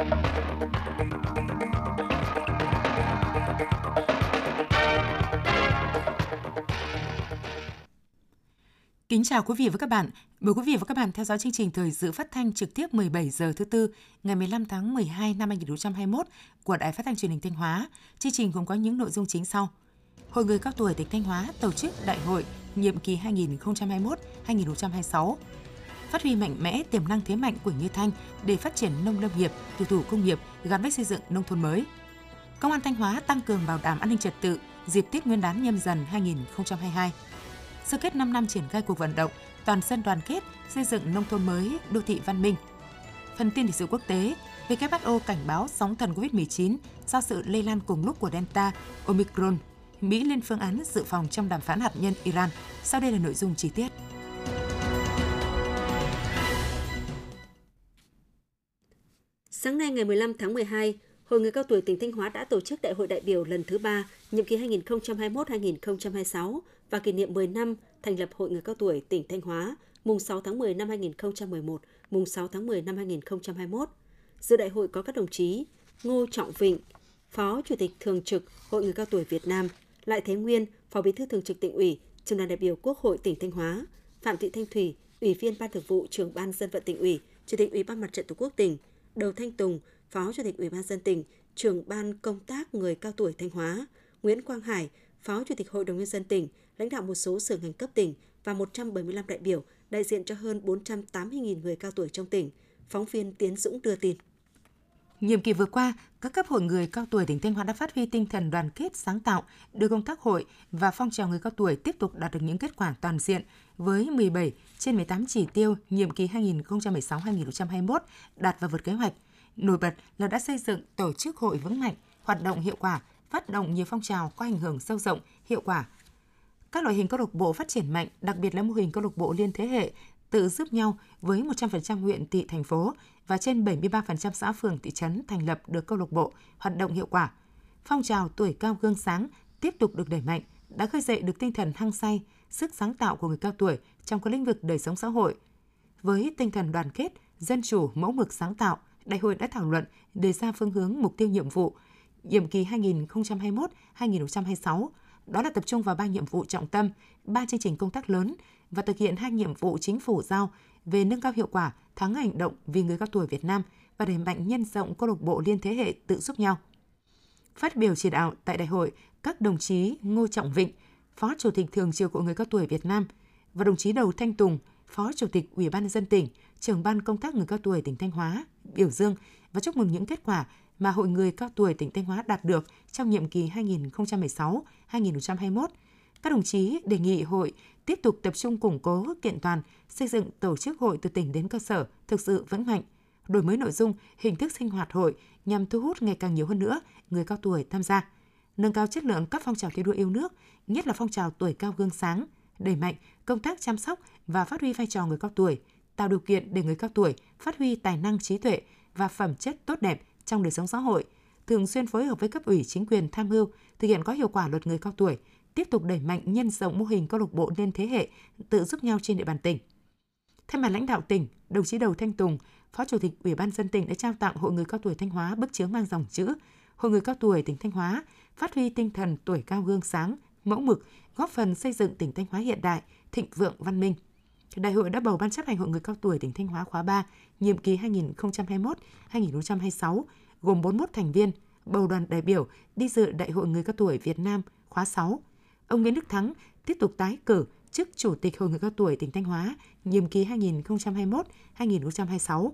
Kính chào quý vị và các bạn. Mời quý vị và các bạn theo dõi chương trình thời sự phát thanh trực tiếp 17 giờ thứ tư, ngày 15 tháng 12 năm 2021 của Đài Phát thanh Truyền hình Thanh Hóa. Chương trình gồm có những nội dung chính sau. Hội người cao tuổi tỉnh Thanh Hóa tổ chức đại hội nhiệm kỳ 2021-2026 phát huy mạnh mẽ tiềm năng thế mạnh của Như Thanh để phát triển nông lâm nghiệp, tiểu thủ công nghiệp gắn với xây dựng nông thôn mới. Công an Thanh Hóa tăng cường bảo đảm an ninh trật tự dịp Tết Nguyên đán nhâm dần 2022 sơ kết 5 năm triển khai cuộc vận động toàn dân đoàn kết xây dựng nông thôn mới, đô thị văn minh. Phần tin lịch sử quốc tế, WHO cảnh báo sóng thần COVID-19 do sự lây lan cùng lúc của Delta, Omicron. Mỹ lên phương án dự phòng trong đàm phán hạt nhân Iran. Sau đây là nội dung chi tiết. Sáng nay ngày 15 tháng 12, Hội người cao tuổi tỉnh Thanh Hóa đã tổ chức Đại hội đại biểu lần thứ 3, nhiệm kỳ 2021-2026 và kỷ niệm 10 năm thành lập Hội người cao tuổi tỉnh Thanh Hóa, mùng 6 tháng 10 năm 2011, mùng 6 tháng 10 năm 2021. Dự đại hội có các đồng chí Ngô Trọng Vịnh, Phó Chủ tịch Thường trực Hội người cao tuổi Việt Nam, Lại Thế Nguyên, Phó Bí thư Thường trực tỉnh ủy, Trường đoàn đại biểu Quốc hội tỉnh Thanh Hóa, Phạm Thị Thanh Thủy, Ủy viên Ban Thường vụ Trường ban Dân vận tỉnh ủy, Chủ tịch Ủy ban Mặt trận Tổ quốc tỉnh, Đầu Thanh Tùng, Phó Chủ tịch Ủy ban dân tỉnh, Trưởng ban công tác người cao tuổi Thanh Hóa, Nguyễn Quang Hải, Phó Chủ tịch Hội đồng nhân dân tỉnh, lãnh đạo một số sở ngành cấp tỉnh và 175 đại biểu đại diện cho hơn 480.000 người cao tuổi trong tỉnh. Phóng viên Tiến Dũng đưa tin. Nhiệm kỳ vừa qua, các cấp hội người cao tuổi tỉnh Thanh Hóa đã phát huy tinh thần đoàn kết sáng tạo, đưa công tác hội và phong trào người cao tuổi tiếp tục đạt được những kết quả toàn diện với 17 trên 18 chỉ tiêu nhiệm kỳ 2016-2021 đạt và vượt kế hoạch. Nổi bật là đã xây dựng tổ chức hội vững mạnh, hoạt động hiệu quả, phát động nhiều phong trào có ảnh hưởng sâu rộng, hiệu quả. Các loại hình câu lạc bộ phát triển mạnh, đặc biệt là mô hình câu lạc bộ liên thế hệ tự giúp nhau với 100% huyện thị thành phố và trên 73% xã phường thị trấn thành lập được câu lạc bộ hoạt động hiệu quả. Phong trào tuổi cao gương sáng tiếp tục được đẩy mạnh, đã khơi dậy được tinh thần hăng say, sức sáng tạo của người cao tuổi trong các lĩnh vực đời sống xã hội. Với tinh thần đoàn kết, dân chủ, mẫu mực sáng tạo, đại hội đã thảo luận đề ra phương hướng mục tiêu nhiệm vụ nhiệm kỳ 2021-2026, đó là tập trung vào ba nhiệm vụ trọng tâm, ba chương trình công tác lớn và thực hiện hai nhiệm vụ chính phủ giao về nâng cao hiệu quả tháng hành động vì người cao tuổi Việt Nam và đẩy mạnh nhân rộng câu lạc bộ liên thế hệ tự giúp nhau. Phát biểu chỉ đạo tại đại hội, các đồng chí Ngô Trọng Vịnh, Phó Chủ tịch Thường trực Hội người cao tuổi Việt Nam và đồng chí Đầu Thanh Tùng, Phó Chủ tịch Ủy ban nhân dân tỉnh, trưởng ban công tác người cao tuổi tỉnh Thanh Hóa biểu dương và chúc mừng những kết quả mà Hội người cao tuổi tỉnh Thanh Hóa đạt được trong nhiệm kỳ 2016-2021. Các đồng chí đề nghị hội tiếp tục tập trung củng cố kiện toàn, xây dựng tổ chức hội từ tỉnh đến cơ sở thực sự vững mạnh, đổi mới nội dung, hình thức sinh hoạt hội nhằm thu hút ngày càng nhiều hơn nữa người cao tuổi tham gia, nâng cao chất lượng các phong trào thi đua yêu nước, nhất là phong trào tuổi cao gương sáng, đẩy mạnh công tác chăm sóc và phát huy vai trò người cao tuổi, tạo điều kiện để người cao tuổi phát huy tài năng trí tuệ và phẩm chất tốt đẹp trong đời sống xã hội, thường xuyên phối hợp với cấp ủy chính quyền tham mưu thực hiện có hiệu quả luật người cao tuổi, tiếp tục đẩy mạnh nhân rộng mô hình câu lạc bộ liên thế hệ tự giúp nhau trên địa bàn tỉnh. Thay mặt lãnh đạo tỉnh, đồng chí Đầu Thanh Tùng, Phó Chủ tịch Ủy ban dân tỉnh đã trao tặng Hội người cao tuổi Thanh Hóa bức chướng mang dòng chữ Hội người cao tuổi tỉnh Thanh Hóa phát huy tinh thần tuổi cao gương sáng, mẫu mực, góp phần xây dựng tỉnh Thanh Hóa hiện đại, thịnh vượng văn minh. Đại hội đã bầu Ban chấp hành Hội người cao tuổi tỉnh Thanh Hóa khóa 3, nhiệm kỳ 2021-2026, gồm 41 thành viên, bầu đoàn đại biểu đi dự Đại hội người cao tuổi Việt Nam khóa 6. Ông Nguyễn Đức Thắng tiếp tục tái cử chức Chủ tịch Hội người cao tuổi tỉnh Thanh Hóa, nhiệm kỳ 2021-2026.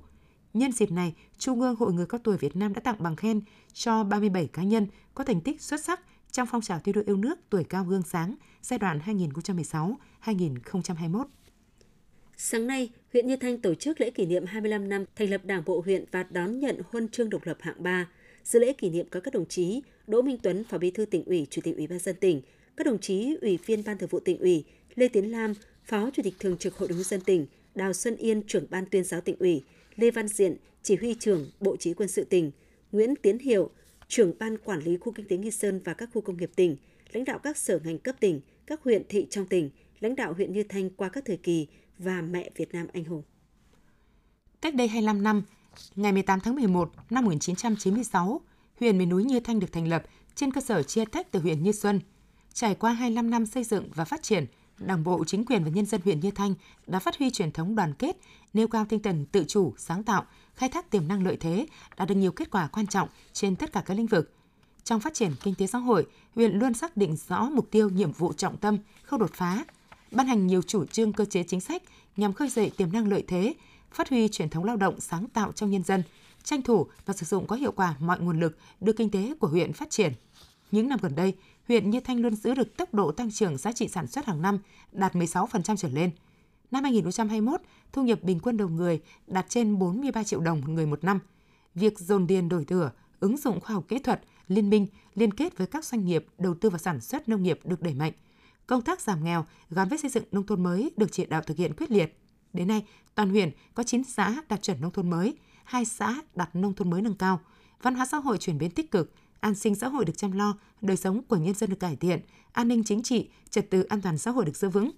Nhân dịp này, Trung ương Hội người cao tuổi Việt Nam đã tặng bằng khen cho 37 cá nhân có thành tích xuất sắc trong phong trào thi đua yêu nước tuổi cao gương sáng giai đoạn 2016-2021. Sáng nay, huyện Như Thanh tổ chức lễ kỷ niệm 25 năm thành lập Đảng bộ huyện và đón nhận huân chương độc lập hạng 3. Dự lễ kỷ niệm có các đồng chí Đỗ Minh Tuấn, Phó Bí thư tỉnh ủy, Chủ tịch Ủy ban dân tỉnh, các đồng chí Ủy viên Ban Thường vụ tỉnh ủy, Lê Tiến Lam, Phó Chủ tịch Thường trực Hội đồng nhân dân tỉnh, Đào Xuân Yên, trưởng Ban tuyên giáo tỉnh ủy, Lê Văn Diện, Chỉ huy trưởng Bộ Chỉ quân sự tỉnh, Nguyễn Tiến Hiệu, trưởng Ban Quản lý khu kinh tế Nghi Sơn và các khu công nghiệp tỉnh, lãnh đạo các sở ngành cấp tỉnh, các huyện thị trong tỉnh, lãnh đạo huyện Như Thanh qua các thời kỳ và mẹ Việt Nam anh hùng. Cách đây 25 năm, Ngày 18 tháng 11 năm 1996, huyện miền núi Như Thanh được thành lập trên cơ sở chia tách từ huyện Như Xuân. Trải qua 25 năm xây dựng và phát triển, Đảng bộ, chính quyền và nhân dân huyện Như Thanh đã phát huy truyền thống đoàn kết, nêu cao tinh thần tự chủ, sáng tạo, khai thác tiềm năng lợi thế, đạt được nhiều kết quả quan trọng trên tất cả các lĩnh vực. Trong phát triển kinh tế xã hội, huyện luôn xác định rõ mục tiêu, nhiệm vụ trọng tâm, khâu đột phá, ban hành nhiều chủ trương cơ chế chính sách nhằm khơi dậy tiềm năng lợi thế, phát huy truyền thống lao động sáng tạo trong nhân dân, tranh thủ và sử dụng có hiệu quả mọi nguồn lực đưa kinh tế của huyện phát triển. Những năm gần đây, huyện Như Thanh luôn giữ được tốc độ tăng trưởng giá trị sản xuất hàng năm đạt 16% trở lên. Năm 2021, thu nhập bình quân đầu người đạt trên 43 triệu đồng một người một năm. Việc dồn điền đổi thửa, ứng dụng khoa học kỹ thuật, liên minh, liên kết với các doanh nghiệp đầu tư vào sản xuất nông nghiệp được đẩy mạnh. Công tác giảm nghèo gắn với xây dựng nông thôn mới được chỉ đạo thực hiện quyết liệt. Đến nay, toàn huyện có 9 xã đạt chuẩn nông thôn mới, 2 xã đạt nông thôn mới nâng cao. Văn hóa xã hội chuyển biến tích cực, an sinh xã hội được chăm lo, đời sống của nhân dân được cải thiện, an ninh chính trị, trật tự an toàn xã hội được giữ vững.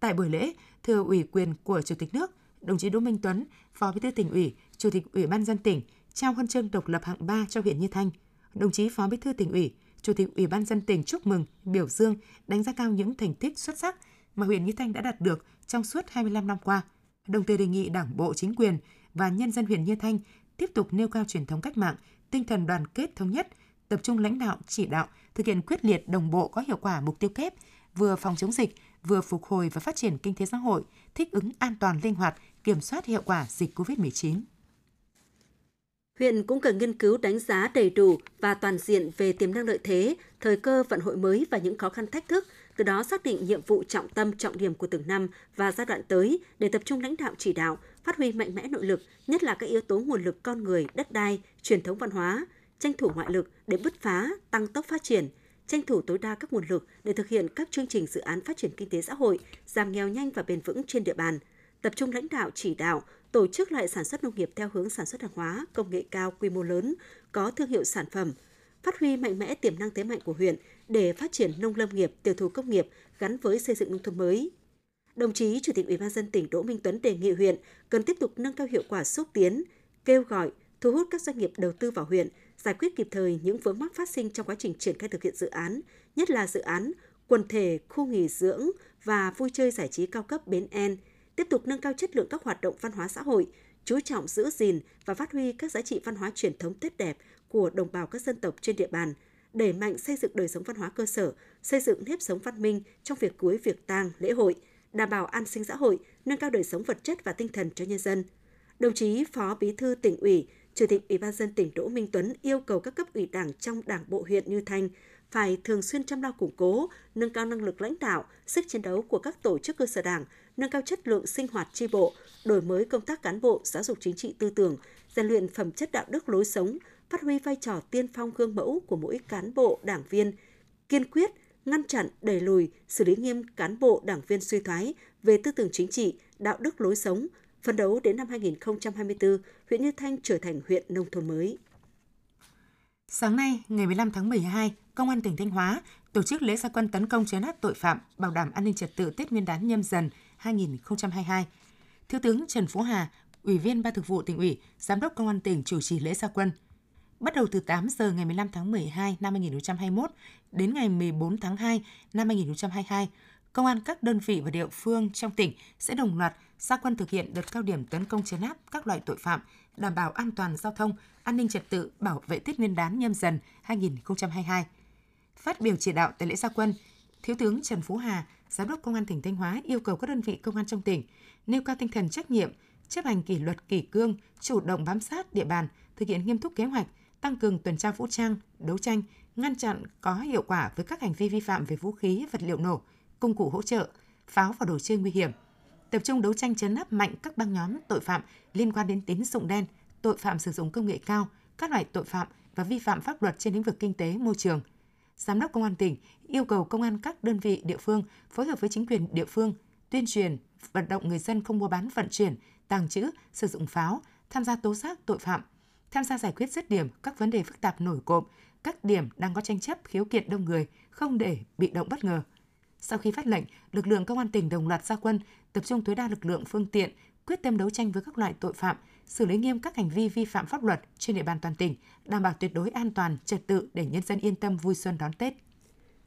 Tại buổi lễ, thừa ủy quyền của Chủ tịch nước, đồng chí Đỗ Minh Tuấn, Phó Bí thư tỉnh ủy, Chủ tịch Ủy ban dân tỉnh trao huân chương độc lập hạng 3 cho huyện Như Thanh. Đồng chí Phó Bí thư tỉnh ủy, Chủ tịch Ủy ban dân tỉnh chúc mừng, biểu dương, đánh giá cao những thành tích xuất sắc mà huyện Như Thanh đã đạt được trong suốt 25 năm qua. Đồng thời đề nghị Đảng bộ, chính quyền và nhân dân huyện Như Thanh tiếp tục nêu cao truyền thống cách mạng, tinh thần đoàn kết thống nhất, tập trung lãnh đạo, chỉ đạo, thực hiện quyết liệt đồng bộ có hiệu quả mục tiêu kép, vừa phòng chống dịch, vừa phục hồi và phát triển kinh tế xã hội, thích ứng an toàn linh hoạt, kiểm soát hiệu quả dịch COVID-19. Huyện cũng cần nghiên cứu đánh giá đầy đủ và toàn diện về tiềm năng lợi thế, thời cơ vận hội mới và những khó khăn thách thức, từ đó xác định nhiệm vụ trọng tâm trọng điểm của từng năm và giai đoạn tới để tập trung lãnh đạo chỉ đạo, phát huy mạnh mẽ nội lực, nhất là các yếu tố nguồn lực con người, đất đai, truyền thống văn hóa, tranh thủ ngoại lực để bứt phá, tăng tốc phát triển, tranh thủ tối đa các nguồn lực để thực hiện các chương trình dự án phát triển kinh tế xã hội, giảm nghèo nhanh và bền vững trên địa bàn, tập trung lãnh đạo chỉ đạo, tổ chức lại sản xuất nông nghiệp theo hướng sản xuất hàng hóa, công nghệ cao quy mô lớn, có thương hiệu sản phẩm, phát huy mạnh mẽ tiềm năng thế mạnh của huyện để phát triển nông lâm nghiệp, tiêu thụ công nghiệp gắn với xây dựng nông thôn mới. Đồng chí Chủ tịch Ủy ban dân tỉnh Đỗ Minh Tuấn đề nghị huyện cần tiếp tục nâng cao hiệu quả xúc tiến, kêu gọi, thu hút các doanh nghiệp đầu tư vào huyện, giải quyết kịp thời những vướng mắc phát sinh trong quá trình triển khai thực hiện dự án, nhất là dự án quần thể khu nghỉ dưỡng và vui chơi giải trí cao cấp Bến En, tiếp tục nâng cao chất lượng các hoạt động văn hóa xã hội, chú trọng giữ gìn và phát huy các giá trị văn hóa truyền thống tốt đẹp của đồng bào các dân tộc trên địa bàn, đẩy mạnh xây dựng đời sống văn hóa cơ sở, xây dựng nếp sống văn minh trong việc cưới việc tang, lễ hội, đảm bảo an sinh xã hội, nâng cao đời sống vật chất và tinh thần cho nhân dân. Đồng chí Phó Bí thư tỉnh ủy, Chủ tịch Ủy ban dân tỉnh Đỗ Minh Tuấn yêu cầu các cấp ủy Đảng trong Đảng bộ huyện Như Thanh phải thường xuyên chăm lo củng cố, nâng cao năng lực lãnh đạo, sức chiến đấu của các tổ chức cơ sở Đảng, nâng cao chất lượng sinh hoạt tri bộ, đổi mới công tác cán bộ, giáo dục chính trị tư tưởng, rèn luyện phẩm chất đạo đức lối sống, phát huy vai trò tiên phong gương mẫu của mỗi cán bộ, đảng viên, kiên quyết ngăn chặn, đẩy lùi, xử lý nghiêm cán bộ, đảng viên suy thoái về tư tưởng chính trị, đạo đức lối sống, phấn đấu đến năm 2024, huyện Như Thanh trở thành huyện nông thôn mới. Sáng nay, ngày 15 tháng 12, Công an tỉnh Thanh Hóa tổ chức lễ gia quân tấn công chấn áp tội phạm, bảo đảm an ninh trật tự Tết Nguyên đán nhâm dần 2022. Thiếu tướng Trần Phú Hà, Ủy viên Ban Thường vụ tỉnh ủy, Giám đốc Công an tỉnh chủ trì lễ gia quân. Bắt đầu từ 8 giờ ngày 15 tháng 12 năm 2021 đến ngày 14 tháng 2 năm 2022, Công an các đơn vị và địa phương trong tỉnh sẽ đồng loạt gia quân thực hiện đợt cao điểm tấn công chấn áp các loại tội phạm, đảm bảo an toàn giao thông, an ninh trật tự, bảo vệ Tết Nguyên đán nhâm dần 2022. Phát biểu chỉ đạo tại lễ gia quân, Thiếu tướng Trần Phú Hà, Giám đốc Công an tỉnh Thanh Hóa yêu cầu các đơn vị công an trong tỉnh nêu cao tinh thần trách nhiệm, chấp hành kỷ luật kỷ cương, chủ động bám sát địa bàn, thực hiện nghiêm túc kế hoạch, tăng cường tuần tra vũ trang, đấu tranh, ngăn chặn có hiệu quả với các hành vi vi phạm về vũ khí, vật liệu nổ, công cụ hỗ trợ, pháo và đồ chơi nguy hiểm. Tập trung đấu tranh chấn áp mạnh các băng nhóm tội phạm liên quan đến tín dụng đen, tội phạm sử dụng công nghệ cao, các loại tội phạm và vi phạm pháp luật trên lĩnh vực kinh tế, môi trường. Giám đốc Công an tỉnh yêu cầu công an các đơn vị địa phương phối hợp với chính quyền địa phương tuyên truyền, vận động người dân không mua bán vận chuyển, tàng trữ, sử dụng pháo, tham gia tố giác tội phạm, tham gia giải quyết dứt điểm các vấn đề phức tạp nổi cộm, các điểm đang có tranh chấp khiếu kiện đông người, không để bị động bất ngờ. Sau khi phát lệnh, lực lượng công an tỉnh đồng loạt ra quân, tập trung tối đa lực lượng phương tiện quyết tâm đấu tranh với các loại tội phạm, xử lý nghiêm các hành vi vi phạm pháp luật trên địa bàn toàn tỉnh, đảm bảo tuyệt đối an toàn, trật tự để nhân dân yên tâm vui xuân đón Tết.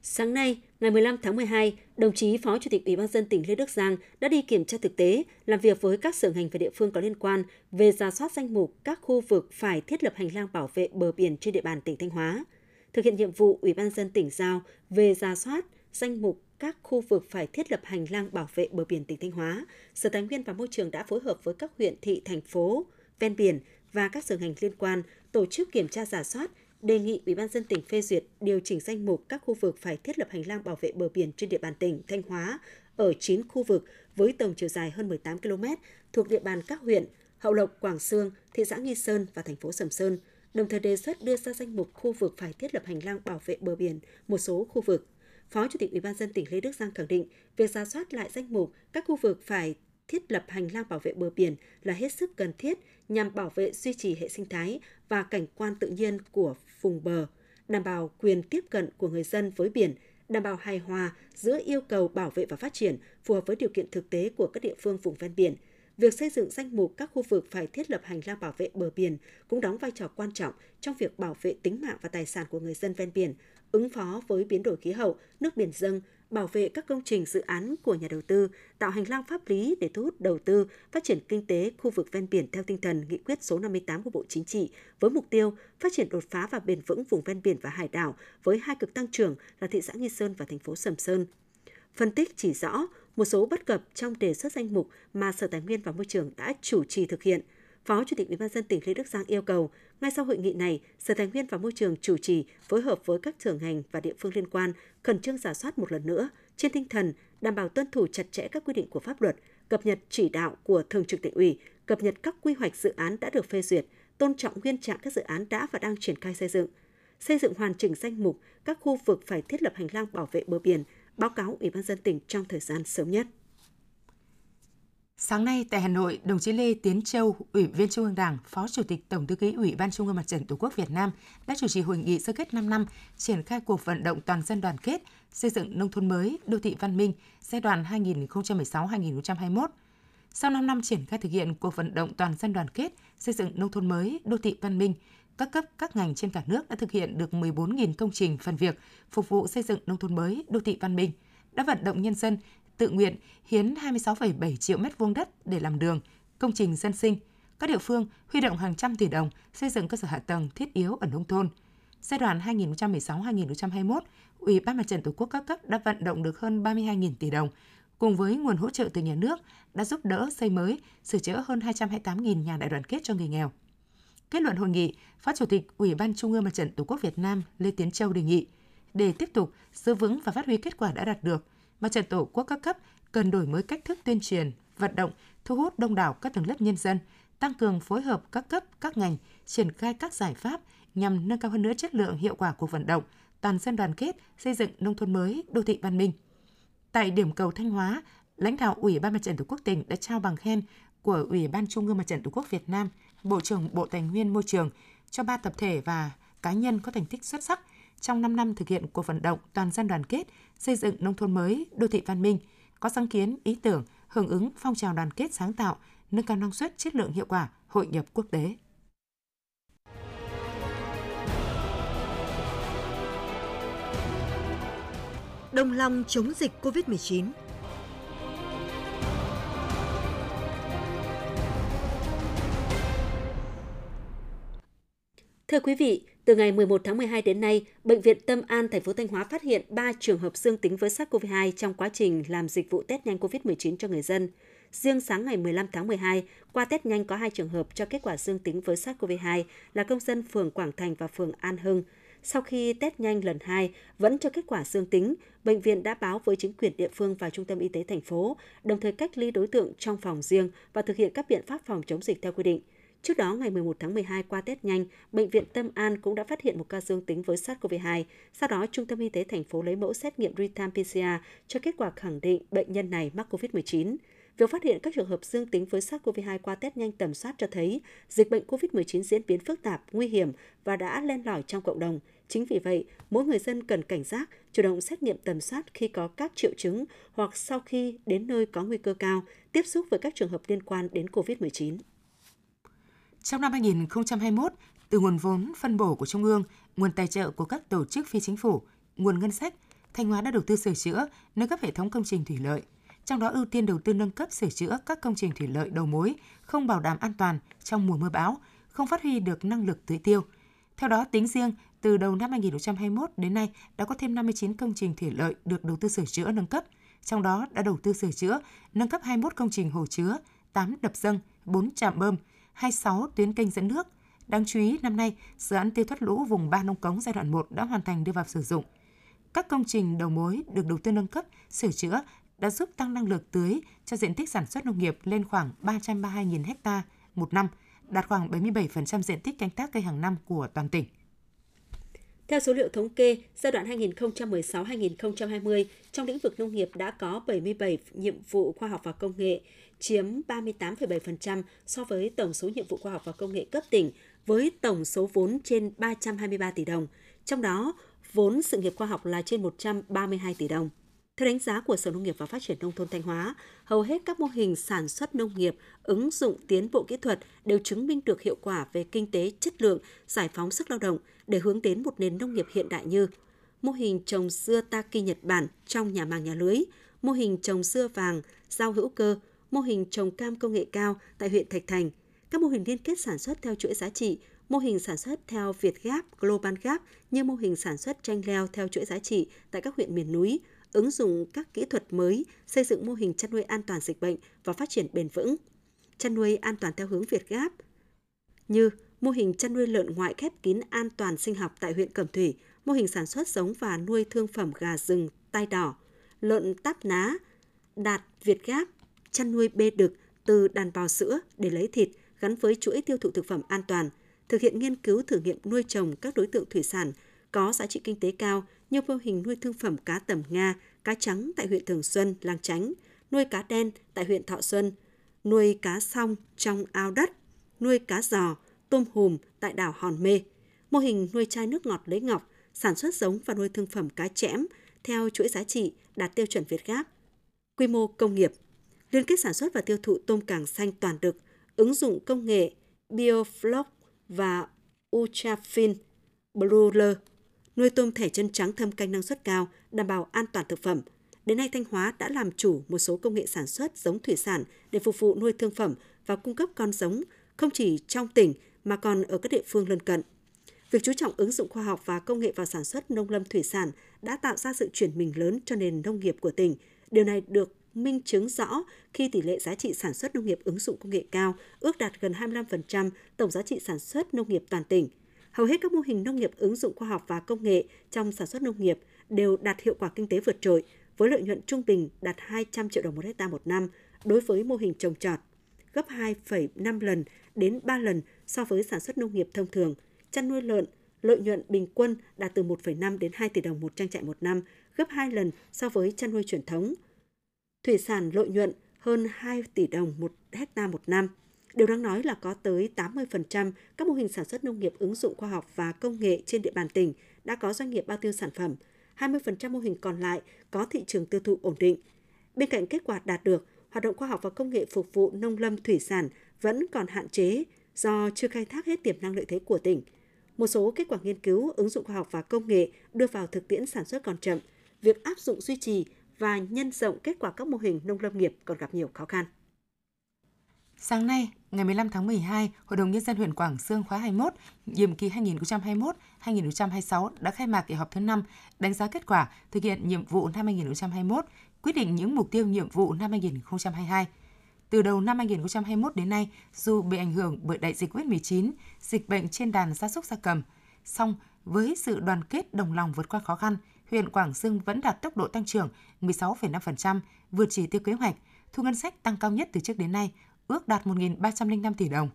Sáng nay, ngày 15 tháng 12, đồng chí Phó Chủ tịch Ủy ban dân tỉnh Lê Đức Giang đã đi kiểm tra thực tế, làm việc với các sở ngành và địa phương có liên quan về ra soát danh mục các khu vực phải thiết lập hành lang bảo vệ bờ biển trên địa bàn tỉnh Thanh Hóa. Thực hiện nhiệm vụ Ủy ban dân tỉnh giao về ra soát danh mục các khu vực phải thiết lập hành lang bảo vệ bờ biển tỉnh Thanh Hóa, Sở Tài nguyên và Môi trường đã phối hợp với các huyện, thị, thành phố ven biển và các sở ngành liên quan tổ chức kiểm tra giả soát, đề nghị Ủy ban dân tỉnh phê duyệt điều chỉnh danh mục các khu vực phải thiết lập hành lang bảo vệ bờ biển trên địa bàn tỉnh Thanh Hóa ở 9 khu vực với tổng chiều dài hơn 18 km thuộc địa bàn các huyện Hậu Lộc, Quảng Sương, thị xã Nghi Sơn và thành phố Sầm Sơn, đồng thời đề xuất đưa ra danh mục khu vực phải thiết lập hành lang bảo vệ bờ biển một số khu vực. Phó Chủ tịch Ủy ban dân tỉnh Lê Đức Giang khẳng định, việc ra soát lại danh mục các khu vực phải thiết lập hành lang bảo vệ bờ biển là hết sức cần thiết nhằm bảo vệ duy trì hệ sinh thái và cảnh quan tự nhiên của vùng bờ, đảm bảo quyền tiếp cận của người dân với biển, đảm bảo hài hòa giữa yêu cầu bảo vệ và phát triển phù hợp với điều kiện thực tế của các địa phương vùng ven biển. Việc xây dựng danh mục các khu vực phải thiết lập hành lang bảo vệ bờ biển cũng đóng vai trò quan trọng trong việc bảo vệ tính mạng và tài sản của người dân ven biển, ứng phó với biến đổi khí hậu, nước biển dâng, bảo vệ các công trình dự án của nhà đầu tư, tạo hành lang pháp lý để thu hút đầu tư, phát triển kinh tế khu vực ven biển theo tinh thần nghị quyết số 58 của Bộ Chính trị với mục tiêu phát triển đột phá và bền vững vùng ven biển và hải đảo với hai cực tăng trưởng là thị xã Nghi Sơn và thành phố Sầm Sơn. Phân tích chỉ rõ một số bất cập trong đề xuất danh mục mà Sở Tài nguyên và Môi trường đã chủ trì thực hiện – Phó Chủ tịch Ủy ban dân tỉnh Lê Đức Giang yêu cầu, ngay sau hội nghị này, Sở Tài nguyên và Môi trường chủ trì phối hợp với các trưởng ngành và địa phương liên quan khẩn trương giả soát một lần nữa trên tinh thần đảm bảo tuân thủ chặt chẽ các quy định của pháp luật, cập nhật chỉ đạo của Thường trực tỉnh ủy, cập nhật các quy hoạch dự án đã được phê duyệt, tôn trọng nguyên trạng các dự án đã và đang triển khai xây dựng, xây dựng hoàn chỉnh danh mục các khu vực phải thiết lập hành lang bảo vệ bờ biển, báo cáo Ủy ban dân tỉnh trong thời gian sớm nhất. Sáng nay tại Hà Nội, đồng chí Lê Tiến Châu, Ủy viên Trung ương Đảng, Phó Chủ tịch Tổng thư ký Ủy ban Trung ương Mặt trận Tổ quốc Việt Nam đã chủ trì hội nghị sơ kết 5 năm triển khai cuộc vận động toàn dân đoàn kết xây dựng nông thôn mới, đô thị văn minh giai đoạn 2016-2021. Sau 5 năm triển khai thực hiện cuộc vận động toàn dân đoàn kết xây dựng nông thôn mới, đô thị văn minh, các cấp các ngành trên cả nước đã thực hiện được 14.000 công trình phần việc phục vụ xây dựng nông thôn mới, đô thị văn minh, đã vận động nhân dân tự nguyện hiến 26,7 triệu mét vuông đất để làm đường, công trình dân sinh. Các địa phương huy động hàng trăm tỷ đồng xây dựng cơ sở hạ tầng thiết yếu ở nông thôn. Giai đoạn 2016-2021, Ủy ban Mặt trận Tổ quốc các cấp đã vận động được hơn 32.000 tỷ đồng, cùng với nguồn hỗ trợ từ nhà nước đã giúp đỡ xây mới, sửa chữa hơn 228.000 nhà đại đoàn kết cho người nghèo. Kết luận hội nghị, Phó Chủ tịch Ủy ban Trung ương Mặt trận Tổ quốc Việt Nam Lê Tiến Châu đề nghị để tiếp tục giữ vững và phát huy kết quả đã đạt được, Mặt trận Tổ quốc các cấp cần đổi mới cách thức tuyên truyền, vận động, thu hút đông đảo các tầng lớp nhân dân, tăng cường phối hợp các cấp, các ngành, triển khai các giải pháp nhằm nâng cao hơn nữa chất lượng hiệu quả của vận động, toàn dân đoàn kết, xây dựng nông thôn mới, đô thị văn minh. Tại điểm cầu Thanh Hóa, lãnh đạo Ủy ban Mặt trận Tổ quốc tỉnh đã trao bằng khen của Ủy ban Trung ương Mặt trận Tổ quốc Việt Nam, Bộ trưởng Bộ Tài nguyên Môi trường cho ba tập thể và cá nhân có thành tích xuất sắc trong 5 năm thực hiện cuộc vận động toàn dân đoàn kết xây dựng nông thôn mới, đô thị văn minh, có sáng kiến, ý tưởng, hưởng ứng phong trào đoàn kết sáng tạo, nâng cao năng suất, chất lượng hiệu quả, hội nhập quốc tế. Đồng lòng chống dịch COVID-19 Thưa quý vị, từ ngày 11 tháng 12 đến nay, Bệnh viện Tâm An thành phố Thanh Hóa phát hiện 3 trường hợp dương tính với SARS-CoV-2 trong quá trình làm dịch vụ test nhanh COVID-19 cho người dân. Riêng sáng ngày 15 tháng 12, qua test nhanh có 2 trường hợp cho kết quả dương tính với SARS-CoV-2 là công dân phường Quảng Thành và phường An Hưng. Sau khi test nhanh lần 2 vẫn cho kết quả dương tính, bệnh viện đã báo với chính quyền địa phương và trung tâm y tế thành phố, đồng thời cách ly đối tượng trong phòng riêng và thực hiện các biện pháp phòng chống dịch theo quy định. Trước đó, ngày 11 tháng 12 qua test nhanh, Bệnh viện Tâm An cũng đã phát hiện một ca dương tính với SARS-CoV-2. Sau đó, Trung tâm Y tế thành phố lấy mẫu xét nghiệm real-time PCR cho kết quả khẳng định bệnh nhân này mắc COVID-19. Việc phát hiện các trường hợp dương tính với SARS-CoV-2 qua test nhanh tầm soát cho thấy dịch bệnh COVID-19 diễn biến phức tạp, nguy hiểm và đã len lỏi trong cộng đồng. Chính vì vậy, mỗi người dân cần cảnh giác, chủ động xét nghiệm tầm soát khi có các triệu chứng hoặc sau khi đến nơi có nguy cơ cao, tiếp xúc với các trường hợp liên quan đến COVID-19. Trong năm 2021, từ nguồn vốn phân bổ của Trung ương, nguồn tài trợ của các tổ chức phi chính phủ, nguồn ngân sách, Thanh Hóa đã đầu tư sửa chữa, nâng cấp hệ thống công trình thủy lợi. Trong đó ưu tiên đầu tư nâng cấp sửa chữa các công trình thủy lợi đầu mối, không bảo đảm an toàn trong mùa mưa bão, không phát huy được năng lực tưới tiêu. Theo đó, tính riêng, từ đầu năm 2021 đến nay đã có thêm 59 công trình thủy lợi được đầu tư sửa chữa nâng cấp, trong đó đã đầu tư sửa chữa, nâng cấp 21 công trình hồ chứa, 8 đập dâng, 4 trạm bơm, 26 tuyến kênh dẫn nước. Đáng chú ý, năm nay, dự án tiêu thoát lũ vùng 3 nông cống giai đoạn 1 đã hoàn thành đưa vào sử dụng. Các công trình đầu mối được đầu tư nâng cấp, sửa chữa đã giúp tăng năng lực tưới cho diện tích sản xuất nông nghiệp lên khoảng 332.000 ha một năm, đạt khoảng 77% diện tích canh tác cây hàng năm của toàn tỉnh. Theo số liệu thống kê, giai đoạn 2016-2020, trong lĩnh vực nông nghiệp đã có 77 nhiệm vụ khoa học và công nghệ, chiếm 38,7% so với tổng số nhiệm vụ khoa học và công nghệ cấp tỉnh, với tổng số vốn trên 323 tỷ đồng. Trong đó, vốn sự nghiệp khoa học là trên 132 tỷ đồng. Theo đánh giá của Sở Nông nghiệp và Phát triển Nông thôn Thanh Hóa, hầu hết các mô hình sản xuất nông nghiệp ứng dụng tiến bộ kỹ thuật đều chứng minh được hiệu quả về kinh tế, chất lượng, giải phóng sức lao động để hướng đến một nền nông nghiệp hiện đại như mô hình trồng dưa Taki Nhật Bản trong nhà màng nhà lưới, mô hình trồng dưa vàng, rau hữu cơ, mô hình trồng cam công nghệ cao tại huyện Thạch Thành, các mô hình liên kết sản xuất theo chuỗi giá trị, mô hình sản xuất theo Việt Gap, Global Gap như mô hình sản xuất chanh leo theo chuỗi giá trị tại các huyện miền núi, ứng dụng các kỹ thuật mới, xây dựng mô hình chăn nuôi an toàn dịch bệnh và phát triển bền vững. Chăn nuôi an toàn theo hướng Việt Gap như mô hình chăn nuôi lợn ngoại khép kín an toàn sinh học tại huyện Cẩm Thủy, mô hình sản xuất giống và nuôi thương phẩm gà rừng tai đỏ, lợn táp ná, đạt Việt Gáp, chăn nuôi bê đực từ đàn bò sữa để lấy thịt gắn với chuỗi tiêu thụ thực phẩm an toàn, thực hiện nghiên cứu thử nghiệm nuôi trồng các đối tượng thủy sản có giá trị kinh tế cao như mô hình nuôi thương phẩm cá tầm Nga, cá trắng tại huyện Thường Xuân, Lang Chánh, nuôi cá đen tại huyện Thọ Xuân, nuôi cá song trong ao đất, nuôi cá giò, tôm hùm tại đảo Hòn Mê, mô hình nuôi chai nước ngọt lấy ngọc, sản xuất giống và nuôi thương phẩm cá chẽm theo chuỗi giá trị đạt tiêu chuẩn Việt Gáp. Quy mô công nghiệp, liên kết sản xuất và tiêu thụ tôm càng xanh toàn đực, ứng dụng công nghệ Biofloc và Ultrafin Bluler nuôi tôm thẻ chân trắng thâm canh năng suất cao, đảm bảo an toàn thực phẩm. Đến nay Thanh Hóa đã làm chủ một số công nghệ sản xuất giống thủy sản để phục vụ nuôi thương phẩm và cung cấp con giống không chỉ trong tỉnh mà còn ở các địa phương lân cận. Việc chú trọng ứng dụng khoa học và công nghệ vào sản xuất nông lâm thủy sản đã tạo ra sự chuyển mình lớn cho nền nông nghiệp của tỉnh. Điều này được minh chứng rõ khi tỷ lệ giá trị sản xuất nông nghiệp ứng dụng công nghệ cao ước đạt gần 25% tổng giá trị sản xuất nông nghiệp toàn tỉnh – hầu hết các mô hình nông nghiệp ứng dụng khoa học và công nghệ trong sản xuất nông nghiệp đều đạt hiệu quả kinh tế vượt trội, với lợi nhuận trung bình đạt 200 triệu đồng một hecta một năm đối với mô hình trồng trọt, gấp 2,5 lần đến 3 lần so với sản xuất nông nghiệp thông thường. Chăn nuôi lợn, lợi nhuận bình quân đạt từ 1,5 đến 2 tỷ đồng một trang trại một năm, gấp 2 lần so với chăn nuôi truyền thống. Thủy sản lợi nhuận hơn 2 tỷ đồng một hecta một năm – Điều đáng nói là có tới 80% các mô hình sản xuất nông nghiệp ứng dụng khoa học và công nghệ trên địa bàn tỉnh đã có doanh nghiệp bao tiêu sản phẩm, 20% mô hình còn lại có thị trường tiêu thụ ổn định. Bên cạnh kết quả đạt được, hoạt động khoa học và công nghệ phục vụ nông lâm thủy sản vẫn còn hạn chế do chưa khai thác hết tiềm năng lợi thế của tỉnh. Một số kết quả nghiên cứu ứng dụng khoa học và công nghệ đưa vào thực tiễn sản xuất còn chậm, việc áp dụng duy trì và nhân rộng kết quả các mô hình nông lâm nghiệp còn gặp nhiều khó khăn. Sáng nay, ngày 15 tháng 12, Hội đồng Nhân dân huyện Quảng Sương khóa 21, nhiệm kỳ 2021-2026 đã khai mạc kỳ họp thứ 5, đánh giá kết quả thực hiện nhiệm vụ năm 2021, quyết định những mục tiêu nhiệm vụ năm 2022. Từ đầu năm 2021 đến nay, dù bị ảnh hưởng bởi đại dịch COVID-19, dịch bệnh trên đàn gia súc gia cầm, song với sự đoàn kết đồng lòng vượt qua khó khăn, huyện Quảng Sương vẫn đạt tốc độ tăng trưởng 16,5%, vượt chỉ tiêu kế hoạch, thu ngân sách tăng cao nhất từ trước đến nay, ước đạt 1.305 tỷ đồng.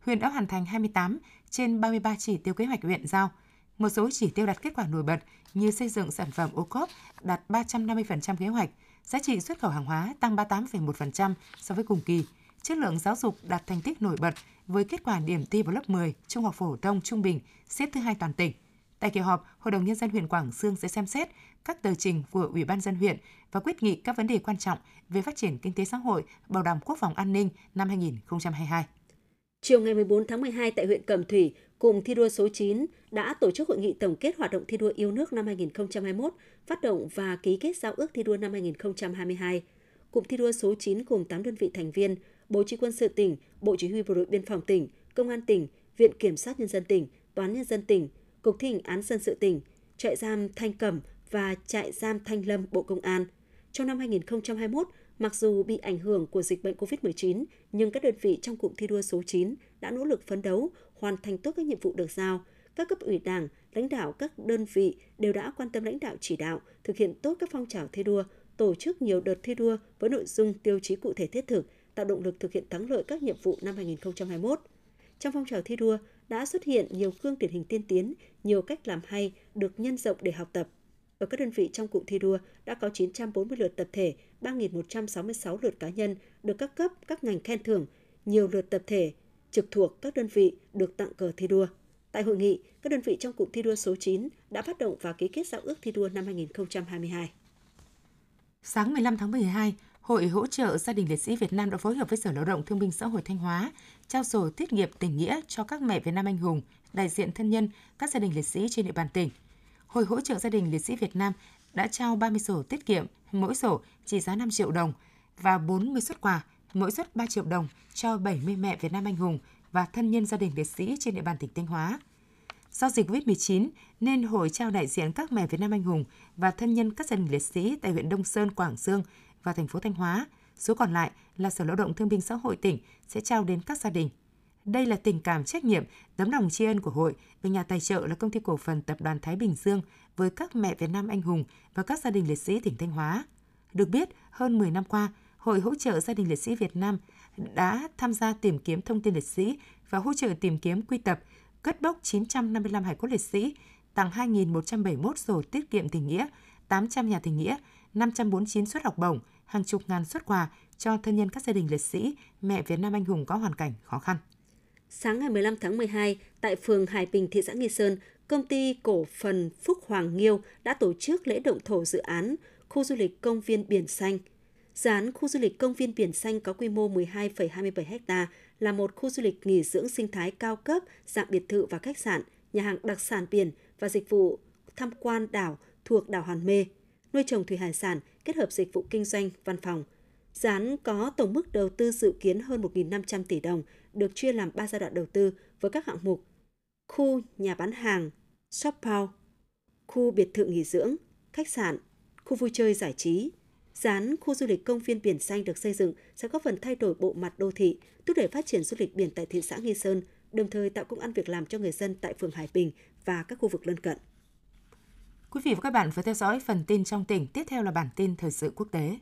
Huyện đã hoàn thành 28 trên 33 chỉ tiêu kế hoạch huyện giao. Một số chỉ tiêu đạt kết quả nổi bật như xây dựng sản phẩm ô cốp đạt 350% kế hoạch, giá trị xuất khẩu hàng hóa tăng 38,1% so với cùng kỳ, chất lượng giáo dục đạt thành tích nổi bật với kết quả điểm thi vào lớp 10 trung học phổ thông trung bình xếp thứ hai toàn tỉnh. Tại kỳ họp, Hội đồng Nhân dân huyện Quảng Sương sẽ xem xét các tờ trình của Ủy ban dân huyện và quyết nghị các vấn đề quan trọng về phát triển kinh tế xã hội, bảo đảm quốc phòng an ninh năm 2022. Chiều ngày 14 tháng 12 tại huyện Cẩm Thủy, Cụm thi đua số 9 đã tổ chức hội nghị tổng kết hoạt động thi đua yêu nước năm 2021, phát động và ký kết giao ước thi đua năm 2022. Cụm thi đua số 9 gồm 8 đơn vị thành viên, Bộ Chỉ quân sự tỉnh, Bộ Chỉ huy Bộ đội Biên phòng tỉnh, Công an tỉnh, Viện Kiểm sát Nhân dân tỉnh, Toán Nhân dân tỉnh, Cục thi hành án dân sự tỉnh, trại giam Thanh Cẩm và trại giam Thanh Lâm Bộ Công an. Trong năm 2021, mặc dù bị ảnh hưởng của dịch bệnh COVID-19, nhưng các đơn vị trong cụm thi đua số 9 đã nỗ lực phấn đấu, hoàn thành tốt các nhiệm vụ được giao. Các cấp ủy đảng, lãnh đạo các đơn vị đều đã quan tâm lãnh đạo chỉ đạo, thực hiện tốt các phong trào thi đua, tổ chức nhiều đợt thi đua với nội dung tiêu chí cụ thể thiết thực, tạo động lực thực hiện thắng lợi các nhiệm vụ năm 2021. Trong phong trào thi đua đã xuất hiện nhiều gương điển hình tiên tiến, nhiều cách làm hay được nhân rộng để học tập. Ở các đơn vị trong cụm thi đua đã có 940 lượt tập thể, 3.166 lượt cá nhân được các cấp, các ngành khen thưởng, nhiều lượt tập thể trực thuộc các đơn vị được tặng cờ thi đua. Tại hội nghị, các đơn vị trong cụm thi đua số 9 đã phát động và ký kết giao ước thi đua năm 2022. Sáng 15 tháng 12, Hội hỗ trợ gia đình liệt sĩ Việt Nam đã phối hợp với Sở Lao động Thương binh Xã hội Thanh Hóa trao sổ tiết kiệm tình nghĩa cho các mẹ Việt Nam anh hùng, đại diện thân nhân các gia đình liệt sĩ trên địa bàn tỉnh. Hội hỗ trợ gia đình liệt sĩ Việt Nam đã trao 30 sổ tiết kiệm, mỗi sổ trị giá 5 triệu đồng và 40 xuất quà, mỗi suất 3 triệu đồng cho 70 mẹ Việt Nam anh hùng và thân nhân gia đình liệt sĩ trên địa bàn tỉnh Thanh Hóa. Do dịch COVID-19 nên hội trao đại diện các mẹ Việt Nam anh hùng và thân nhân các gia đình liệt sĩ tại huyện Đông Sơn, Quảng Dương và thành phố Thanh Hóa. Số còn lại là Sở Lao động Thương binh Xã hội tỉnh sẽ trao đến các gia đình. Đây là tình cảm trách nhiệm, tấm lòng tri ân của hội và nhà tài trợ là công ty cổ phần Tập đoàn Thái Bình Dương với các mẹ Việt Nam anh hùng và các gia đình liệt sĩ tỉnh Thanh Hóa. Được biết, hơn 10 năm qua, Hội hỗ trợ gia đình liệt sĩ Việt Nam đã tham gia tìm kiếm thông tin liệt sĩ và hỗ trợ tìm kiếm quy tập, cất bốc 955 hải cốt liệt sĩ, tặng 2.171 sổ tiết kiệm tình nghĩa, 800 nhà tình nghĩa, 549 suất học bổng, hàng chục ngàn suất quà cho thân nhân các gia đình liệt sĩ, mẹ Việt Nam anh hùng có hoàn cảnh khó khăn. Sáng ngày 15 tháng 12, tại phường Hải Bình, thị xã Nghi Sơn, công ty cổ phần Phúc Hoàng Nghiêu đã tổ chức lễ động thổ dự án khu du lịch công viên Biển Xanh. Dự án khu du lịch công viên Biển Xanh có quy mô 12,27 ha là một khu du lịch nghỉ dưỡng sinh thái cao cấp, dạng biệt thự và khách sạn, nhà hàng đặc sản biển và dịch vụ tham quan đảo thuộc đảo Hòn Mê, nuôi trồng thủy hải sản kết hợp dịch vụ kinh doanh, văn phòng. Dự án có tổng mức đầu tư dự kiến hơn 1.500 tỷ đồng, được chia làm 3 giai đoạn đầu tư với các hạng mục khu nhà bán hàng, shop house, khu biệt thự nghỉ dưỡng, khách sạn, khu vui chơi giải trí. Dự án khu du lịch công viên biển xanh được xây dựng sẽ góp phần thay đổi bộ mặt đô thị, thúc đẩy phát triển du lịch biển tại thị xã Nghi Sơn, đồng thời tạo công ăn việc làm cho người dân tại phường Hải Bình và các khu vực lân cận. Quý vị và các bạn vừa theo dõi phần tin trong tỉnh, tiếp theo là bản tin thời sự quốc tế.